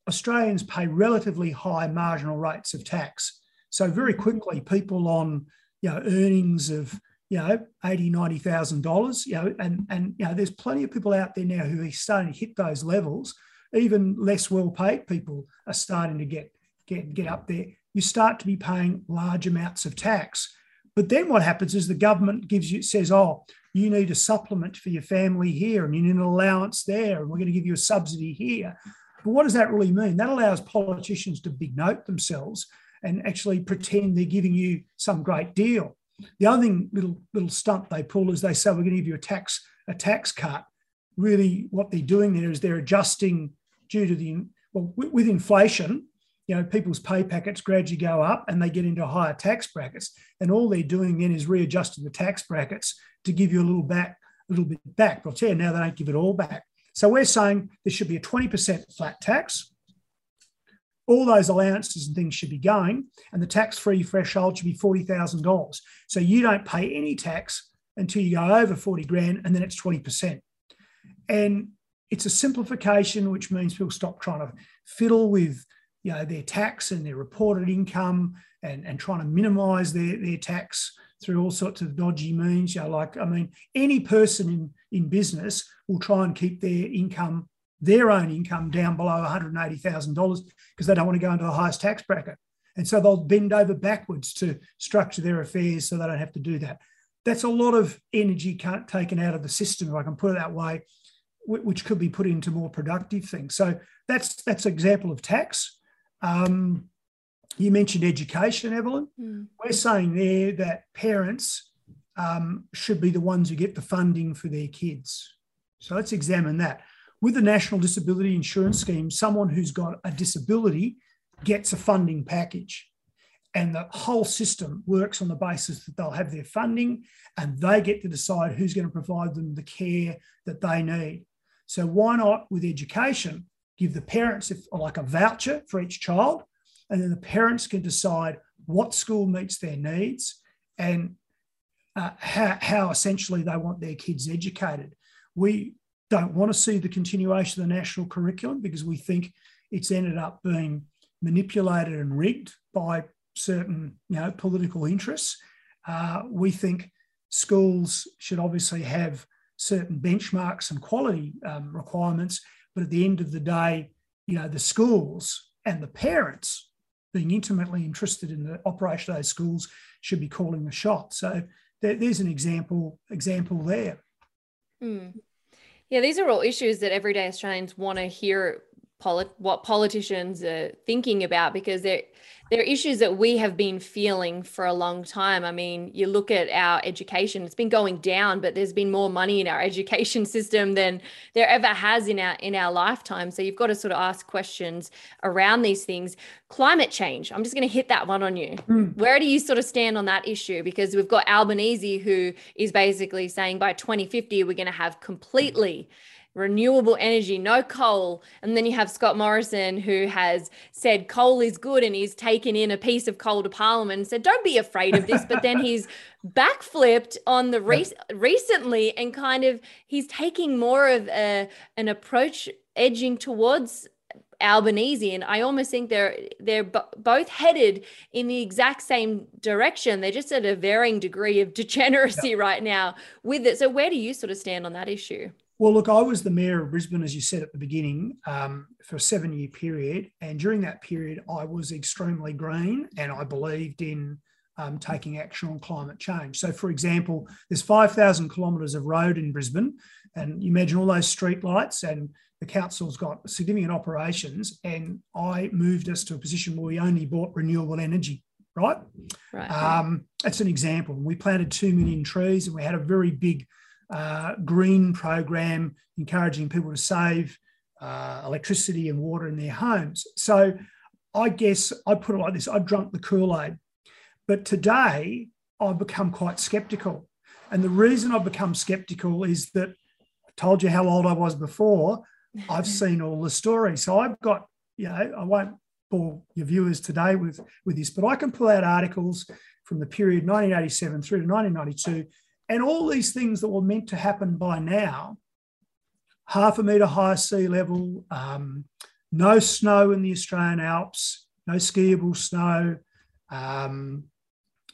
Australians pay relatively high marginal rates of tax. So very quickly, people on you know earnings of you know eighty, ninety thousand dollars, you know, and and you know, there's plenty of people out there now who are starting to hit those levels. Even less well-paid people are starting to get get get up there. You start to be paying large amounts of tax. But then what happens is the government gives you says, oh, you need a supplement for your family here and you need an allowance there and we're going to give you a subsidy here. But what does that really mean? That allows politicians to big note themselves and actually pretend they're giving you some great deal. The other thing, little little stunt they pull is they say we're going to give you a tax a tax cut. really what they're doing there is they're adjusting due to the well with inflation you know people's pay packets gradually go up and they get into higher tax brackets. And all they're doing then is readjusting the tax brackets to give you a little back a little bit back. But i'll tell you now they don't give it all back. So we're saying there should be a 20% flat tax. All those allowances and things should be going and the tax-free threshold should be $40000 so you don't pay any tax until you go over 40 grand and then it's 20% and it's a simplification, which means people stop trying to fiddle with you know, their tax and their reported income and, and trying to minimize their, their tax through all sorts of dodgy means. You know, like, I mean, any person in, in business will try and keep their income, their own income down below $180,000 because they don't want to go into the highest tax bracket. And so they'll bend over backwards to structure their affairs so they don't have to do that. That's a lot of energy taken out of the system, if I can put it that way, which could be put into more productive things. So that's that's an example of tax. Um, you mentioned education, Evelyn. Mm. We're saying there that parents um, should be the ones who get the funding for their kids. So let's examine that. With the National Disability Insurance Scheme, someone who's got a disability gets a funding package. And the whole system works on the basis that they'll have their funding and they get to decide who's going to provide them the care that they need. So why not with education give the parents if, like a voucher for each child, and then the parents can decide what school meets their needs and uh, how, how essentially they want their kids educated. We don't want to see the continuation of the national curriculum because we think it's ended up being manipulated and rigged by certain you know political interests. Uh, we think schools should obviously have certain benchmarks and quality um, requirements. But at the end of the day, you know, the schools and the parents being intimately interested in the operation of those schools should be calling the shots. So there, there's an example example there. Mm. Yeah, these are all issues that everyday Australians want to hear polit- what politicians are thinking about because they're they're issues that we have been feeling for a long time. I mean, you look at our education, it's been going down, but there's been more money in our education system than there ever has in our in our lifetime. So you've got to sort of ask questions around these things. Climate change, I'm just going to hit that one on you. Mm. Where do you sort of stand on that issue? Because we've got Albanese who is basically saying by 2050 we're going to have completely renewable energy, no coal. And then you have Scott Morrison, who has said coal is good and he's taken in a piece of coal to Parliament and said, don't be afraid of this. But then he's backflipped on the re- recently and kind of he's taking more of a, an approach edging towards Albanese, and I almost think they're they're b- both headed in the exact same direction. They're just at a varying degree of degeneracy right now with it. So, where do you sort of stand on that issue? Well, look, I was the mayor of Brisbane, as you said at the beginning, um, for a seven year period. And during that period, I was extremely green and I believed in um, taking action on climate change. So, for example, there's 5,000 kilometres of road in Brisbane, and you imagine all those street lights, and the council's got significant operations. And I moved us to a position where we only bought renewable energy. Right. Right. Um, that's an example. We planted 2 million trees and we had a very big uh, green program encouraging people to save uh, electricity and water in their homes. So I guess I put it like this I drunk the Kool Aid. But today I've become quite skeptical. And the reason I've become skeptical is that I told you how old I was before. I've seen all the stories. So I've got, you know, I won't bore your viewers today with, with this, but I can pull out articles from the period 1987 through to 1992 and all these things that were meant to happen by now half a metre higher sea level, um, no snow in the Australian Alps, no skiable snow, um,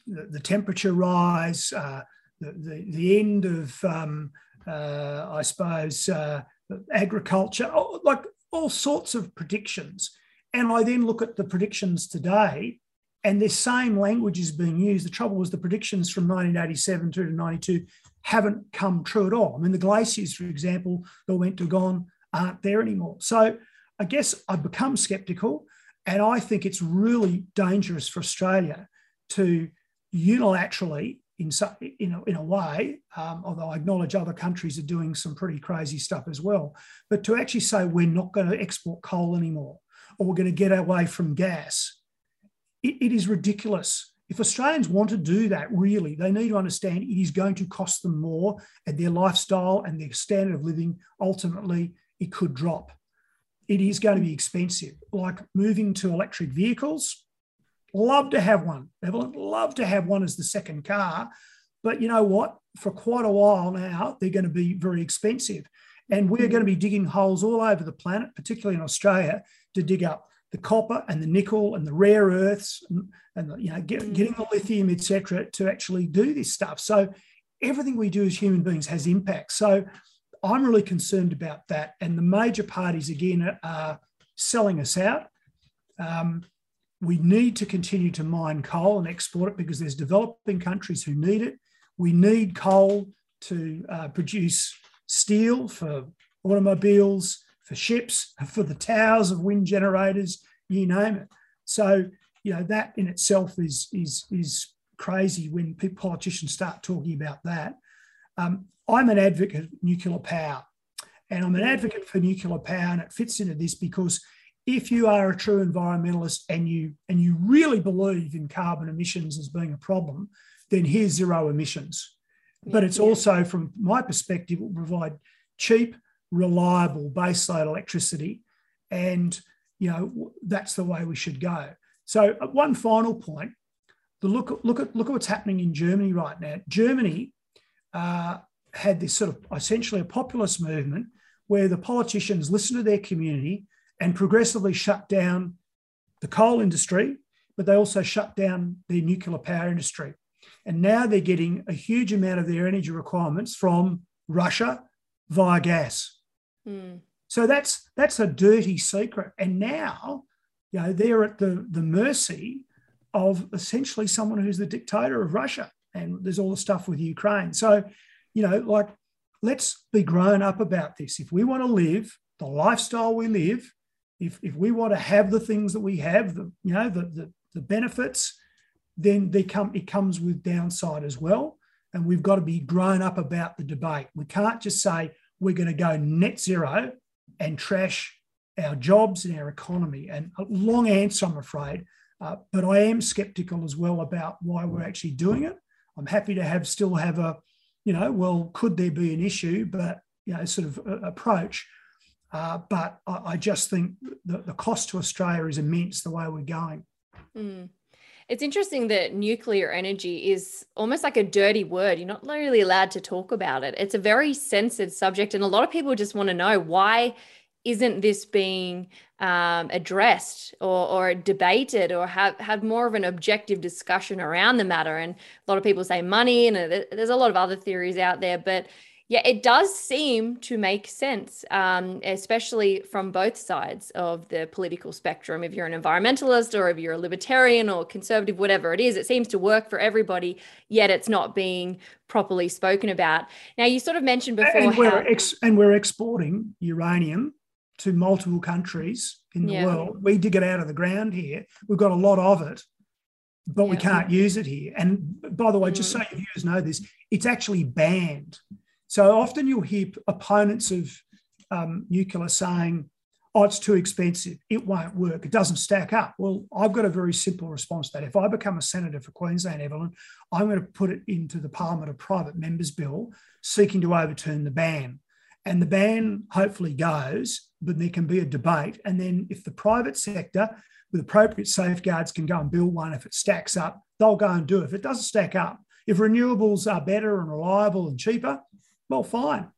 the, the, temperature rise, uh, the, the, the, end of, um, uh, I suppose, uh, agriculture, like all sorts of predictions. And I then look at the predictions today and this same language is being used. The trouble was the predictions from 1987 through to 92 haven't come true at all. I mean, the glaciers, for example, that went to gone aren't there anymore. So I guess I've become skeptical, and I think it's really dangerous for Australia to unilaterally, in, in, a, in a way, um, although I acknowledge other countries are doing some pretty crazy stuff as well. But to actually say we're not going to export coal anymore or we're going to get away from gas, it, it is ridiculous. If Australians want to do that, really, they need to understand it is going to cost them more and their lifestyle and their standard of living, ultimately, it could drop. It is going to be expensive. Like moving to electric vehicles, Love to have one, Evelyn. Love to have one as the second car. But you know what? For quite a while now, they're going to be very expensive. And we're going to be digging holes all over the planet, particularly in Australia, to dig up the copper and the nickel and the rare earths and, and you know get, mm. getting the lithium, etc., to actually do this stuff. So everything we do as human beings has impact. So I'm really concerned about that. And the major parties again are selling us out. Um, we need to continue to mine coal and export it because there's developing countries who need it. We need coal to uh, produce steel for automobiles, for ships, for the towers of wind generators, you name it. So, you know, that in itself is, is, is crazy when politicians start talking about that. Um, I'm an advocate of nuclear power, and I'm an advocate for nuclear power, and it fits into this because if you are a true environmentalist and you and you really believe in carbon emissions as being a problem, then here's zero emissions. But it's also, from my perspective, will provide cheap, reliable baseload electricity, and you know that's the way we should go. So, uh, one final point: the look look at look at what's happening in Germany right now. Germany uh, had this sort of essentially a populist movement where the politicians listen to their community and progressively shut down the coal industry, but they also shut down the nuclear power industry. And now they're getting a huge amount of their energy requirements from Russia via gas. Mm. So that's that's a dirty secret. And now, you know, they're at the, the mercy of essentially someone who's the dictator of Russia. And there's all the stuff with Ukraine. So, you know, like let's be grown up about this. If we want to live the lifestyle we live, if, if we want to have the things that we have, the, you know, the, the, the benefits, then they come, it comes with downside as well. And we've got to be grown up about the debate. We can't just say we're going to go net zero and trash our jobs and our economy. And a long answer, I'm afraid, uh, but I am skeptical as well about why we're actually doing it. I'm happy to have still have a, you know, well, could there be an issue, but you know, sort of approach. Uh, but I, I, just think that the cost to Australia is immense the way we're going. Mm. It's interesting that nuclear energy is almost like a dirty word. You're not really allowed to talk about it. It's a very sensitive subject. And a lot of people just want to know why isn't this being um, addressed or, or debated or have had more of an objective discussion around the matter? And a lot of people say money, and there's a lot of other theories out there. But yeah, it does seem to make sense, um, especially from both sides of the political spectrum. If you're an environmentalist or if you're a libertarian or conservative, whatever it is, it seems to work for everybody, yet it's not being properly spoken about. Now, you sort of mentioned before. And we're, ex- and we're exporting uranium to multiple countries in the yeah. world. We dig it out of the ground here. We've got a lot of it, but yeah. we can't use it here. And by the way, mm. just so you viewers know this, it's actually banned so often you'll hear opponents of um, nuclear saying, oh, it's too expensive. It won't work. It doesn't stack up. Well, I've got a very simple response to that. If I become a senator for Queensland, Evelyn, I'm going to put it into the Parliament a private members bill seeking to overturn the ban. And the ban hopefully goes, but there can be a debate. And then if the private sector with appropriate safeguards can go and build one, if it stacks up, they'll go and do it. If it doesn't stack up, if renewables are better and reliable and cheaper, well, fine.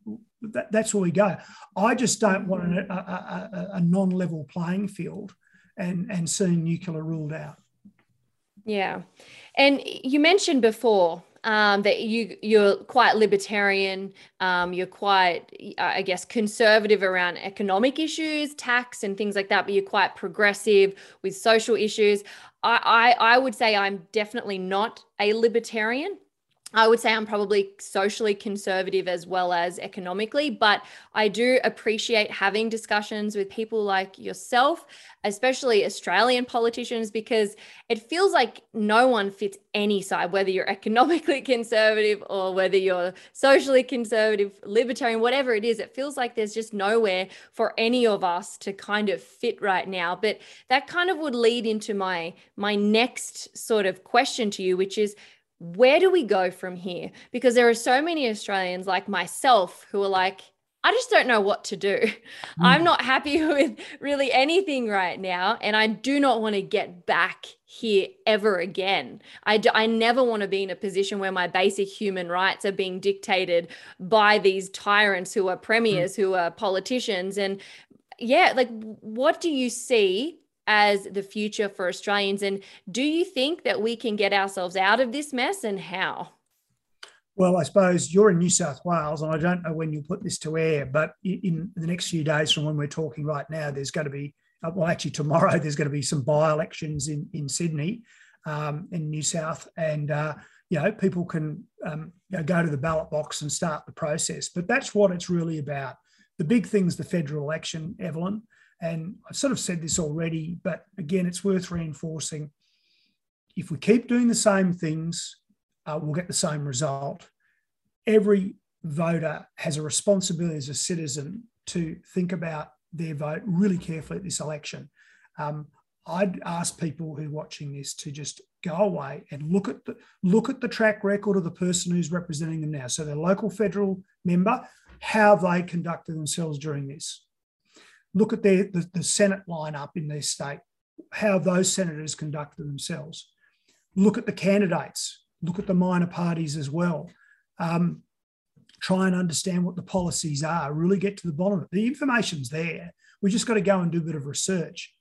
That, that's where we go. I just don't want a, a, a, a non-level playing field and, and seeing nuclear ruled out. Yeah. And you mentioned before um, that you you're quite libertarian. Um, you're quite, I guess, conservative around economic issues, tax, and things like that. But you're quite progressive with social issues. I I, I would say I'm definitely not a libertarian. I would say I'm probably socially conservative as well as economically, but I do appreciate having discussions with people like yourself, especially Australian politicians, because it feels like no one fits any side, whether you're economically conservative or whether you're socially conservative, libertarian, whatever it is. It feels like there's just nowhere for any of us to kind of fit right now. But that kind of would lead into my my next sort of question to you, which is where do we go from here? Because there are so many Australians like myself who are like, I just don't know what to do. Mm. I'm not happy with really anything right now. And I do not want to get back here ever again. I, do, I never want to be in a position where my basic human rights are being dictated by these tyrants who are premiers, mm. who are politicians. And yeah, like, what do you see as the future for Australians? And do you think that we can get ourselves out of this mess and how? Well, I suppose you're in New South Wales, and I don't know when you'll put this to air, but in the next few days from when we're talking right now, there's going to be, uh, well, actually, tomorrow, there's going to be some by elections in, in Sydney, um, in New South. And, uh, you know, people can um, you know, go to the ballot box and start the process. But that's what it's really about. The big thing's the federal election, Evelyn. And I've sort of said this already, but again, it's worth reinforcing. If we keep doing the same things, uh, we'll get the same result. Every voter has a responsibility as a citizen to think about their vote really carefully at this election. Um, I'd ask people who are watching this to just go away and look at the look at the track record of the person who's representing them now. So their local federal member, how they conducted themselves during this look at their, the, the Senate lineup in their state, how those senators conduct themselves. Look at the candidates, look at the minor parties as well. Um, try and understand what the policies are, really get to the bottom of it. The information's there. We just got to go and do a bit of research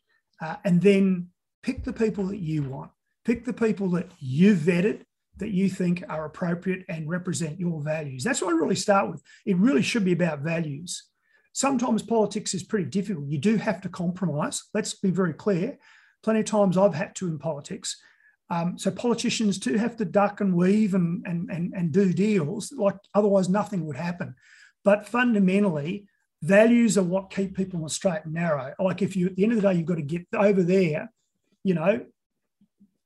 uh, and then pick the people that you want. Pick the people that you vetted, that you think are appropriate and represent your values. That's what I really start with. It really should be about values sometimes politics is pretty difficult. You do have to compromise. Let's be very clear. Plenty of times I've had to in politics. Um, so politicians do have to duck and weave and, and, and, and do deals, like otherwise nothing would happen. But fundamentally, values are what keep people on the straight and narrow. Like if you, at the end of the day, you've got to get over there, you know,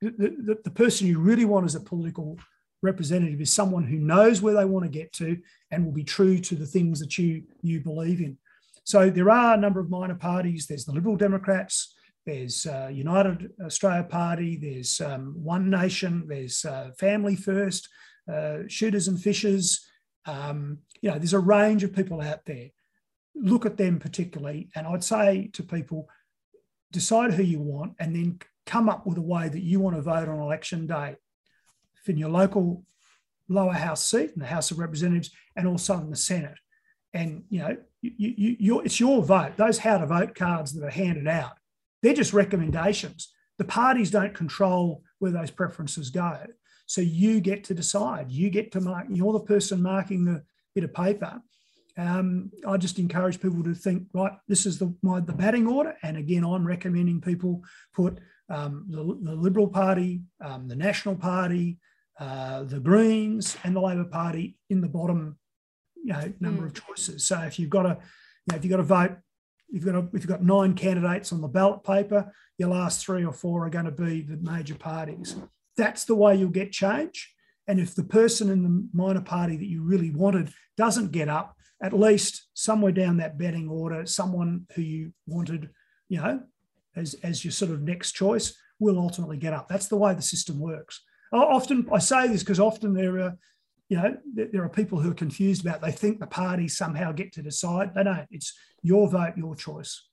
the, the, the person you really want as a political representative is someone who knows where they want to get to and will be true to the things that you you believe in. So there are a number of minor parties. There's the Liberal Democrats. There's uh, United Australia Party. There's um, One Nation. There's uh, Family First. Uh, shooters and fishers. Um, you know, there's a range of people out there. Look at them particularly, and I'd say to people, decide who you want, and then come up with a way that you want to vote on election day in your local lower house seat in the House of Representatives and also in the Senate. And you know, you, you, it's your vote. Those how to vote cards that are handed out, they're just recommendations. The parties don't control where those preferences go. So you get to decide. You get to mark. You're the person marking the bit of paper. Um, I just encourage people to think, right, this is the my, the batting order. And again, I'm recommending people put um, the, the, Liberal Party, um, the National Party, uh, the Greens and the Labor Party in the bottom, you know, number mm. of choices. So if you've got a, you know, if you've got to vote, you've got a, if you've got nine candidates on the ballot paper, your last three or four are going to be the major parties. That's the way you'll get change. And if the person in the minor party that you really wanted doesn't get up, at least somewhere down that betting order, someone who you wanted, you know, as, as your sort of next choice will ultimately get up. That's the way the system works often I say this because often there are, you know, there are people who are confused about. They think the parties somehow get to decide. They don't. It's your vote, your choice.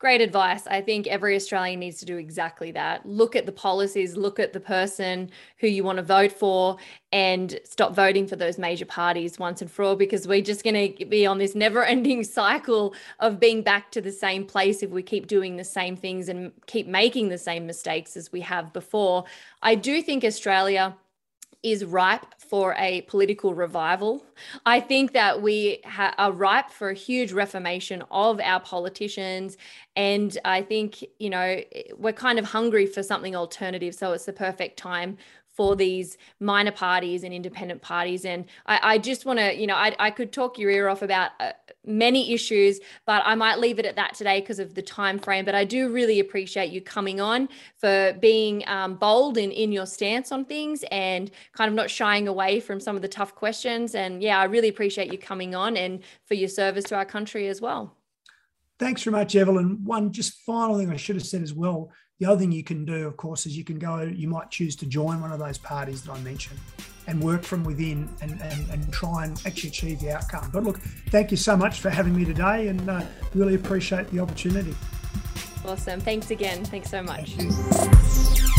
Great advice. I think every Australian needs to do exactly that. Look at the policies, look at the person who you want to vote for, and stop voting for those major parties once and for all because we're just going to be on this never ending cycle of being back to the same place if we keep doing the same things and keep making the same mistakes as we have before. I do think Australia is ripe for a political revival. I think that we ha- are ripe for a huge reformation of our politicians. And I think, you know, we're kind of hungry for something alternative. So it's the perfect time for these minor parties and independent parties. And I, I just want to, you know, I, I could talk your ear off about uh, many issues, but I might leave it at that today because of the time frame. But I do really appreciate you coming on for being um, bold in, in your stance on things and kind of not shying away from some of the tough questions. And yeah, I really appreciate you coming on and for your service to our country as well. Thanks very much, Evelyn. One just final thing I should have said as well. The other thing you can do, of course, is you can go, you might choose to join one of those parties that I mentioned and work from within and, and, and try and actually achieve the outcome. But look, thank you so much for having me today and uh, really appreciate the opportunity. Awesome. Thanks again. Thanks so much. Thank